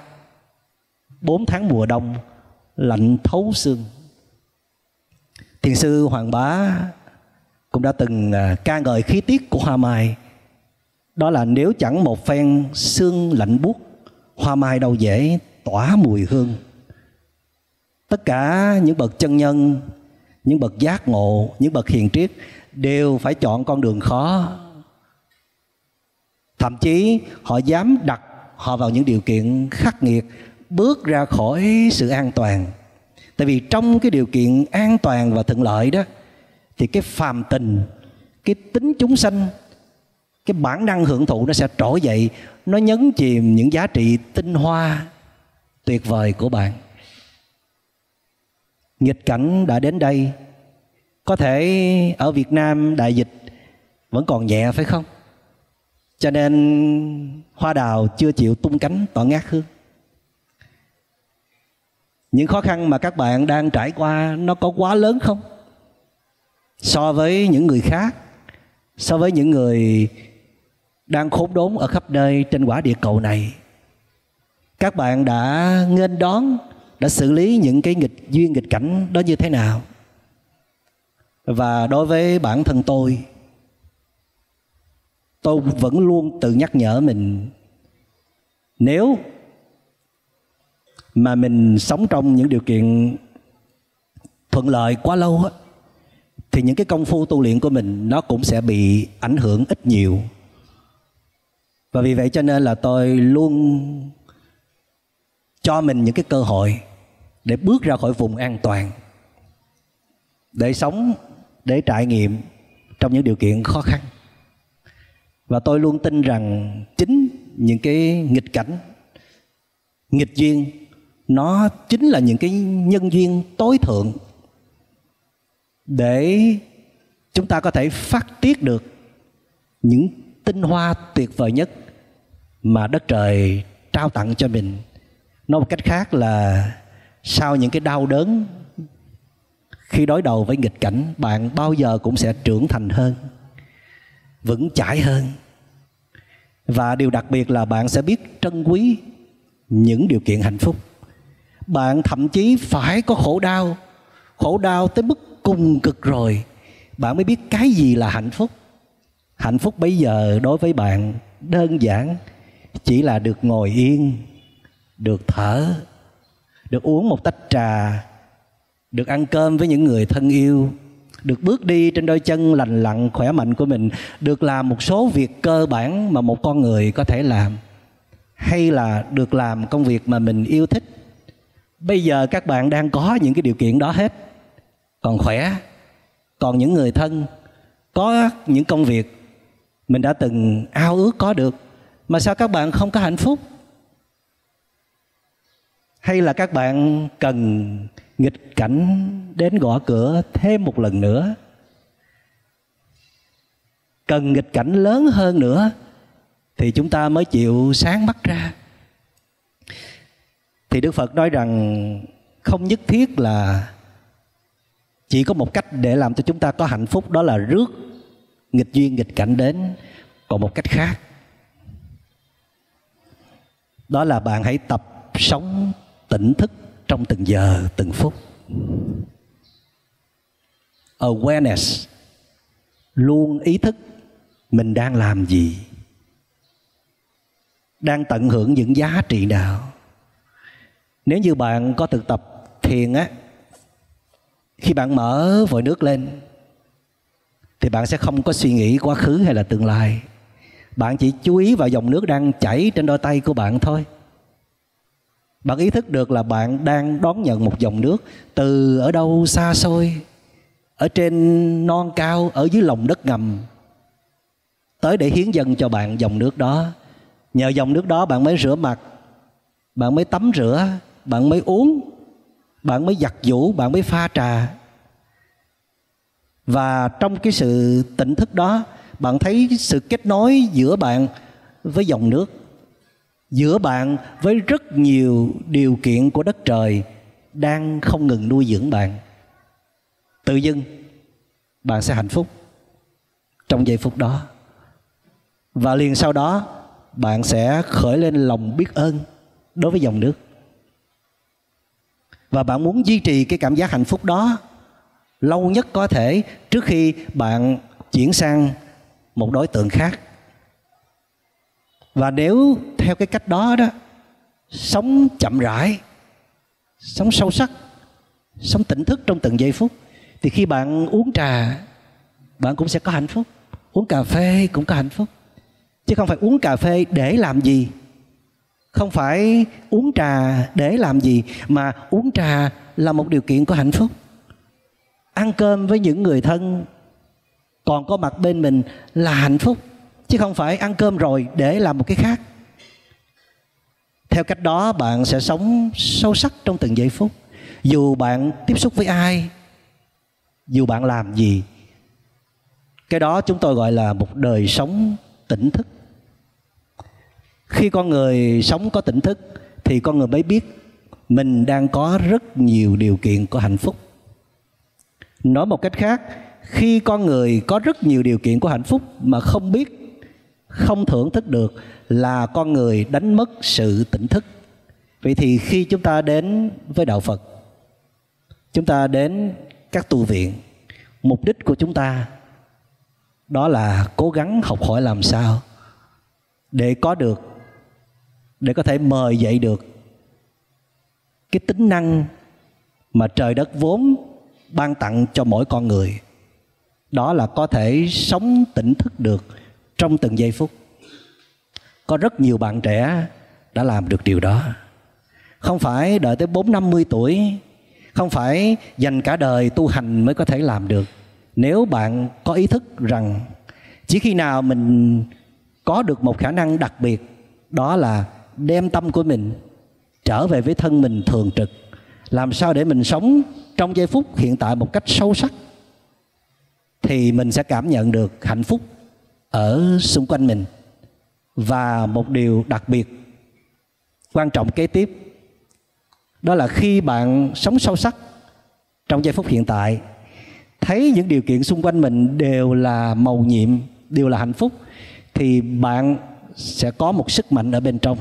bốn tháng mùa đông lạnh thấu xương. Thiền sư hoàng bá cũng đã từng à, ca ngợi khí tiết của hoa mai. Đó là nếu chẳng một phen xương lạnh buốt, hoa mai đâu dễ tỏa mùi hương. Tất cả những bậc chân nhân, những bậc giác ngộ, những bậc hiền triết đều phải chọn con đường khó. Thậm chí họ dám đặt họ vào những điều kiện khắc nghiệt, bước ra khỏi sự an toàn. Tại vì trong cái điều kiện an toàn và thuận lợi đó thì cái phàm tình, cái tính chúng sanh, cái bản năng hưởng thụ nó sẽ trỗi dậy. Nó nhấn chìm những giá trị tinh hoa tuyệt vời của bạn. Nghịch cảnh đã đến đây. Có thể ở việt nam đại dịch vẫn còn nhẹ, phải không? Cho nên hoa đào chưa chịu tung cánh tỏa ngát hương. Những khó khăn mà các bạn đang trải qua, nó có quá lớn không? So với những người khác, so với những người đang khốn đốn ở khắp nơi trên quả địa cầu này, các bạn đã nghênh đón, đã xử lý những cái nghịch, duyên nghịch cảnh đó như thế nào? Và đối với bản thân tôi tôi vẫn luôn tự nhắc nhở mình, nếu mà mình sống trong những điều kiện thuận lợi quá lâu á thì những cái công phu tu luyện của mình nó cũng sẽ bị ảnh hưởng ít nhiều. Và vì vậy cho nên là tôi luôn cho mình những cái cơ hội để bước ra khỏi vùng an toàn, để sống, để trải nghiệm trong những điều kiện khó khăn. Và tôi luôn tin rằng chính những cái nghịch cảnh, nghịch duyên, nó chính là những cái nhân duyên tối thượng để chúng ta có thể phát tiết được những tinh hoa tuyệt vời nhất mà đất trời trao tặng cho mình. Nói một cách khác là sau những cái đau đớn, khi đối đầu với nghịch cảnh, bạn bao giờ cũng sẽ trưởng thành hơn, vững chãi hơn. Và điều đặc biệt là bạn sẽ biết trân quý những điều kiện hạnh phúc. Bạn thậm chí phải có khổ đau khổ đau tới mức cùng cực rồi. Bạn mới biết cái gì là hạnh phúc. Hạnh phúc bây giờ đối với bạn đơn giản, chỉ là được ngồi yên, được thở, được uống một tách trà, được ăn cơm với những người thân yêu, được bước đi trên đôi chân lành lặn khỏe mạnh của mình, được làm một số việc cơ bản mà một con người có thể làm, hay là được làm công việc mà mình yêu thích. Bây giờ các bạn đang có những cái điều kiện đó hết còn khỏe, còn những người thân, có những công việc mình đã từng ao ước có được, mà sao các bạn không có hạnh phúc? Hay là các bạn cần nghịch cảnh đến gõ cửa thêm một lần nữa? Cần nghịch cảnh lớn hơn nữa thì chúng ta mới chịu sáng mắt ra. Thì đức phật nói rằng không nhất thiết là chỉ có một cách để làm cho chúng ta có hạnh phúc, đó là rước nghịch duyên, nghịch cảnh đến. Còn một cách khác, đó là bạn hãy tập sống tỉnh thức trong từng giờ, từng phút. Awareness, luôn ý thức mình đang làm gì, đang tận hưởng những giá trị nào. Nếu như bạn có thực tập thiền á khi bạn mở vòi nước lên, thì bạn sẽ không có suy nghĩ quá khứ hay là tương lai. Bạn chỉ chú ý vào dòng nước đang chảy trên đôi tay của bạn thôi. Bạn ý thức được là bạn đang đón nhận một dòng nước từ ở đâu xa xôi, ở trên non cao, ở dưới lòng đất ngầm, tới để hiến dâng cho bạn dòng nước đó. Nhờ dòng nước đó bạn mới rửa mặt, bạn mới tắm rửa, bạn mới uống bạn mới giặt vũ, bạn mới pha trà. Và trong cái sự tỉnh thức đó bạn thấy sự kết nối giữa bạn với dòng nước giữa bạn với rất nhiều điều kiện của đất trời đang không ngừng nuôi dưỡng bạn. Tự dưng bạn sẽ hạnh phúc trong giây phút đó. Và liền sau đó bạn sẽ khởi lên lòng biết ơn đối với dòng nước và bạn muốn duy trì cái cảm giác hạnh phúc đó lâu nhất có thể trước khi bạn chuyển sang một đối tượng khác. Và nếu theo cái cách đó đó, sống chậm rãi, sống sâu sắc, sống tỉnh thức trong từng giây phút, thì khi bạn uống trà, bạn cũng sẽ có hạnh phúc. Uống cà phê cũng có hạnh phúc. Chứ không phải uống cà phê để làm gì không phải uống trà để làm gì, mà uống trà là một điều kiện của hạnh phúc. Ăn cơm với những người thân còn có mặt bên mình là hạnh phúc, chứ không phải ăn cơm rồi để làm một cái khác. Theo cách đó, bạn sẽ sống sâu sắc trong từng giây phút. Dù bạn tiếp xúc với ai, dù bạn làm gì, cái đó chúng tôi gọi là một đời sống tỉnh thức khi con người sống có tỉnh thức, thì con người mới biết mình đang có rất nhiều điều kiện của hạnh phúc. Nói một cách khác, khi con người có rất nhiều điều kiện của hạnh phúc mà không biết, không thưởng thức được là con người đánh mất sự tỉnh thức. Vậy thì khi chúng ta đến với đạo phật, chúng ta đến các tu viện, mục đích của chúng ta đó là cố gắng học hỏi làm sao để có được để có thể mời dậy được. Cái tính năng mà trời đất vốn ban tặng cho mỗi con người, đó là có thể sống tỉnh thức được trong từng giây phút. Có rất nhiều bạn trẻ đã làm được điều đó. Không phải đợi tới bốn năm mươi tuổi, không phải dành cả đời tu hành mới có thể làm được. Nếu bạn có ý thức rằng chỉ khi nào mình có được một khả năng đặc biệt, đó là đem tâm của mình trở về với thân mình thường trực. Làm sao để mình sống trong giây phút hiện tại một cách sâu sắc thì mình sẽ cảm nhận được hạnh phúc ở xung quanh mình. Và một điều đặc biệt quan trọng kế tiếp, đó là khi bạn sống sâu sắc trong giây phút hiện tại, thấy những điều kiện xung quanh mình đều là màu nhiệm, đều là hạnh phúc, thì bạn sẽ có một sức mạnh ở bên trong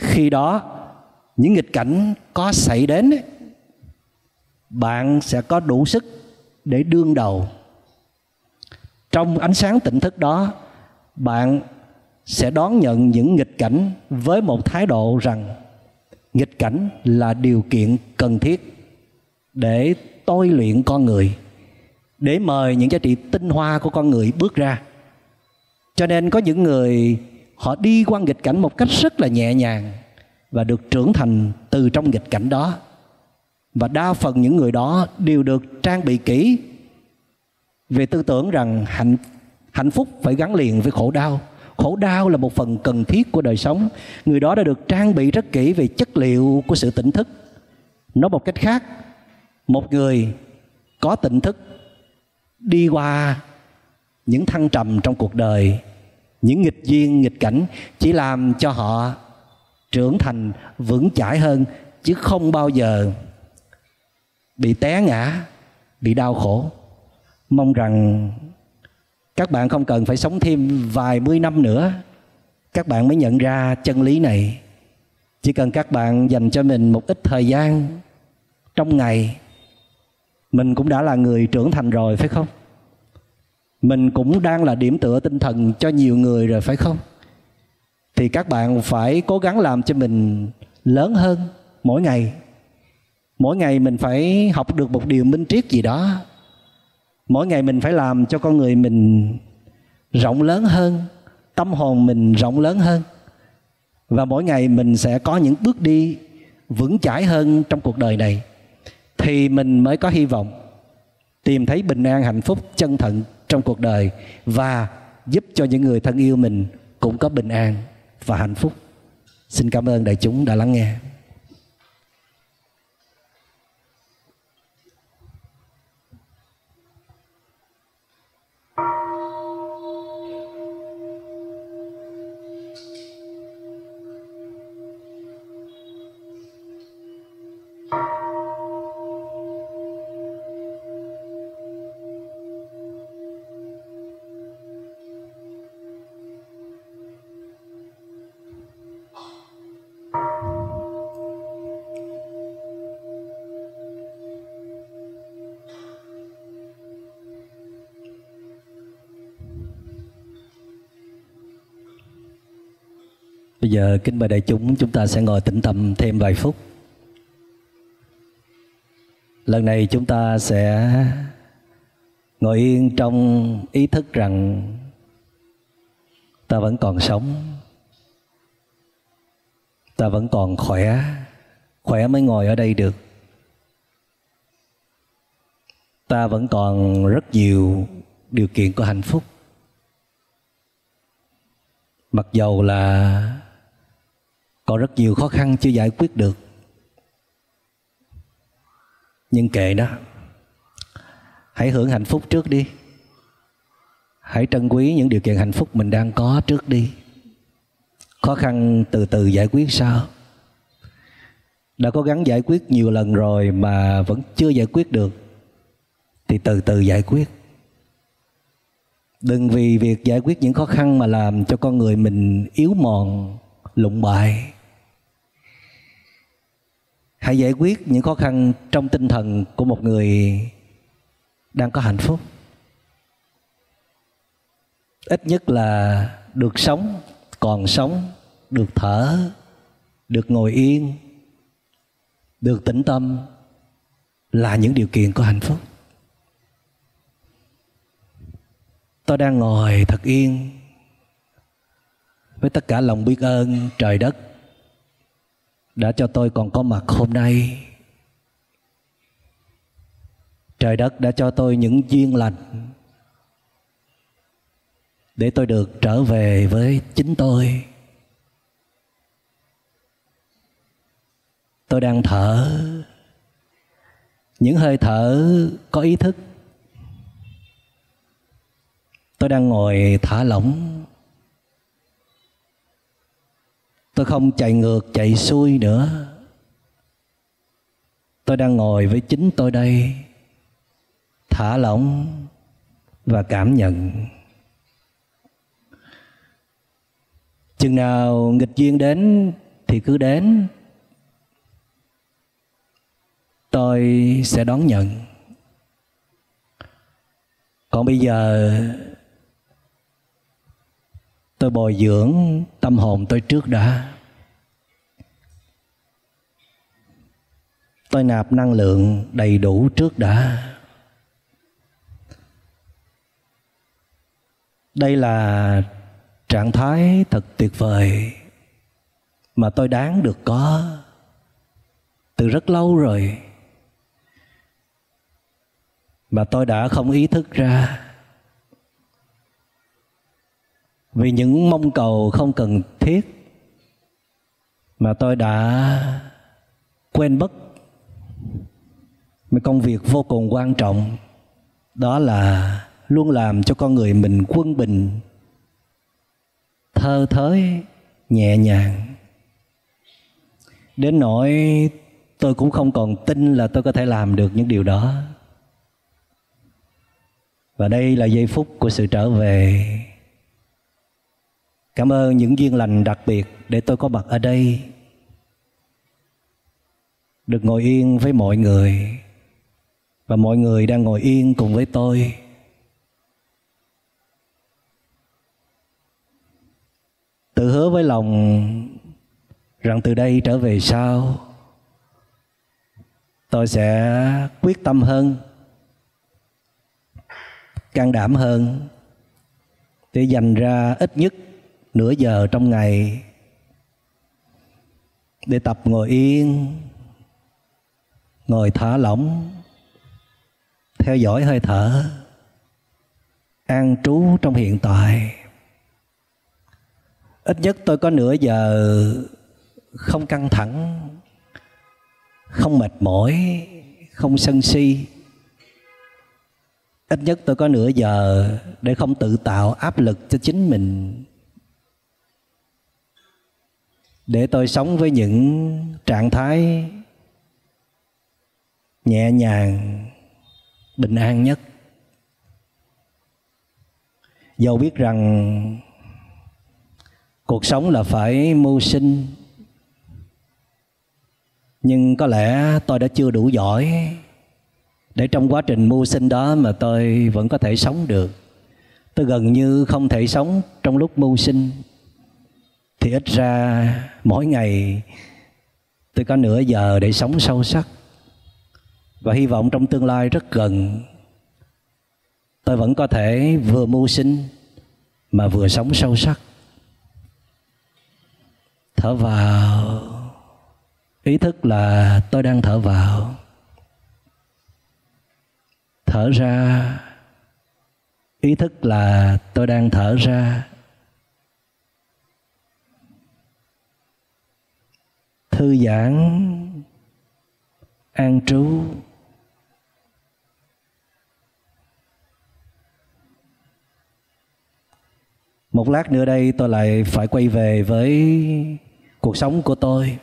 khi đó, những nghịch cảnh có xảy đến bạn sẽ có đủ sức để đương đầu. Trong ánh sáng tỉnh thức đó, bạn sẽ đón nhận những nghịch cảnh với một thái độ rằng, nghịch cảnh là điều kiện cần thiết để tôi luyện con người, để mời những giá trị tinh hoa của con người bước ra. Cho nên có những người họ đi qua nghịch cảnh một cách rất là nhẹ nhàng và được trưởng thành từ trong nghịch cảnh đó. Và đa phần những người đó đều được trang bị kỹ về tư tưởng rằng hạnh hạnh phúc phải gắn liền với khổ đau. Khổ đau là một phần cần thiết của đời sống. Người đó đã được trang bị rất kỹ về chất liệu của sự tỉnh thức. Nói một cách khác, một người có tỉnh thức đi qua những thăng trầm trong cuộc đời những nghịch duyên, nghịch cảnh chỉ làm cho họ trưởng thành vững chãi hơn, chứ không bao giờ bị té ngã, bị đau khổ. Mong rằng các bạn không cần phải sống thêm vài mươi năm nữa. Các bạn mới nhận ra chân lý này. Chỉ cần các bạn dành cho mình một ít thời gian trong ngày, mình cũng đã là người trưởng thành rồi, phải không? Mình cũng đang là điểm tựa tinh thần cho nhiều người rồi, phải không? Thì các bạn phải cố gắng làm cho mình lớn hơn mỗi ngày. Mỗi ngày mình phải học được một điều minh triết gì đó. Mỗi ngày mình phải làm cho con người mình rộng lớn hơn, tâm hồn mình rộng lớn hơn. Và mỗi ngày mình sẽ có những bước đi vững chãi hơn trong cuộc đời này. Thì mình mới có hy vọng tìm thấy bình an hạnh phúc chân thật trong cuộc đời và giúp cho những người thân yêu mình cũng có bình an và hạnh phúc. Xin cảm ơn đại chúng đã lắng nghe. Giờ kính mời đại chúng chúng ta sẽ ngồi tĩnh tâm thêm vài phút. Lần này chúng ta sẽ ngồi yên trong ý thức rằng ta vẫn còn sống. Ta vẫn còn khỏe, khỏe mới ngồi ở đây được. Ta vẫn còn rất nhiều điều kiện của hạnh phúc. Mặc dầu là còn rất nhiều khó khăn chưa giải quyết được. Nhưng kệ đó. Hãy hưởng hạnh phúc trước đi. Hãy trân quý những điều kiện hạnh phúc mình đang có trước đi. Khó khăn từ từ giải quyết sao? Đã cố gắng giải quyết nhiều lần rồi mà vẫn chưa giải quyết được, thì từ từ giải quyết. Đừng vì việc giải quyết những khó khăn mà làm cho con người mình yếu mòn, lụng bại hãy giải quyết những khó khăn trong tinh thần của một người đang có hạnh phúc. Ít nhất là được sống, còn sống, được thở, được ngồi yên, được tĩnh tâm là những điều kiện của hạnh phúc. Tôi đang ngồi thật yên với tất cả lòng biết ơn trời đất đã cho tôi còn có mặt hôm nay. Trời đất đã cho tôi những duyên lành để tôi được trở về với chính tôi. Tôi đang thở những hơi thở có ý thức. Tôi đang ngồi thả lỏng. Tôi không chạy ngược, chạy xuôi nữa. Tôi đang ngồi với chính tôi đây, thả lỏng và cảm nhận. Chừng nào nghịch duyên đến thì cứ đến. Tôi sẽ đón nhận. Còn bây giờ tôi bồi dưỡng tâm hồn tôi trước đã. Tôi nạp năng lượng đầy đủ trước đã. Đây là trạng thái thật tuyệt vời mà tôi đáng được có từ rất lâu rồi mà tôi đã không ý thức ra vì những mong cầu không cần thiết mà tôi đã quên mất. Một công việc vô cùng quan trọng, đó là luôn làm cho con người mình quân bình, thơ thới, nhẹ nhàng. Đến nỗi tôi cũng không còn tin là tôi có thể làm được những điều đó. Và đây là giây phút của sự trở về cảm ơn những duyên lành đặc biệt để tôi có mặt ở đây. Được ngồi yên với mọi người, và mọi người đang ngồi yên cùng với tôi. Tự hứa với lòng rằng từ đây trở về sau, tôi sẽ quyết tâm hơn, can đảm hơn để dành ra ít nhất nửa giờ trong ngày để tập ngồi yên, ngồi thả lỏng, theo dõi hơi thở, an trú trong hiện tại. Ít nhất tôi có nửa giờ không căng thẳng, không mệt mỏi, không sân si. Ít nhất tôi có nửa giờ để không tự tạo áp lực cho chính mình để tôi sống với những trạng thái nhẹ nhàng, bình an nhất. Dầu biết rằng cuộc sống là phải mưu sinh, nhưng có lẽ tôi đã chưa đủ giỏi để trong quá trình mưu sinh đó mà tôi vẫn có thể sống được. Tôi gần như không thể sống trong lúc mưu sinh thì ít ra mỗi ngày tôi có nửa giờ để sống sâu sắc. Và hy vọng trong tương lai rất gần, tôi vẫn có thể vừa mưu sinh mà vừa sống sâu sắc. Thở vào, ý thức là tôi đang thở vào. Thở ra, ý thức là tôi đang thở ra. Thư giãn, an trú. Một lát nữa đây tôi lại phải quay về với cuộc sống của tôi,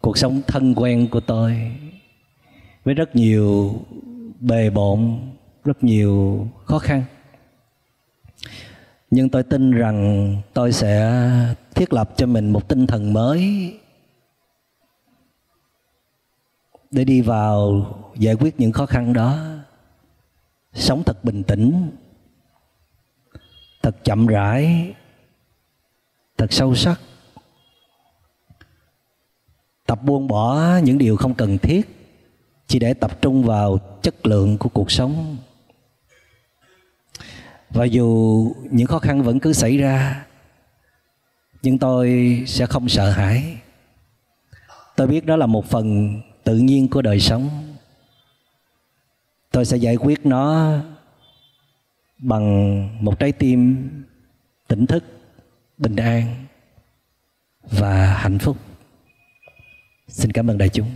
cuộc sống thân quen của tôi, với rất nhiều bề bộn, rất nhiều khó khăn. Nhưng tôi tin rằng tôi sẽ thiết lập cho mình một tinh thần mới để đi vào giải quyết những khó khăn đó. Sống thật bình tĩnh, thật chậm rãi, thật sâu sắc. Tập buông bỏ những điều không cần thiết, chỉ để tập trung vào chất lượng của cuộc sống. Và dù những khó khăn vẫn cứ xảy ra, nhưng tôi sẽ không sợ hãi. Tôi biết đó là một phần tự nhiên của đời sống. Tôi sẽ giải quyết nó bằng một trái tim tỉnh thức, bình an và hạnh phúc. Xin cảm ơn đại chúng.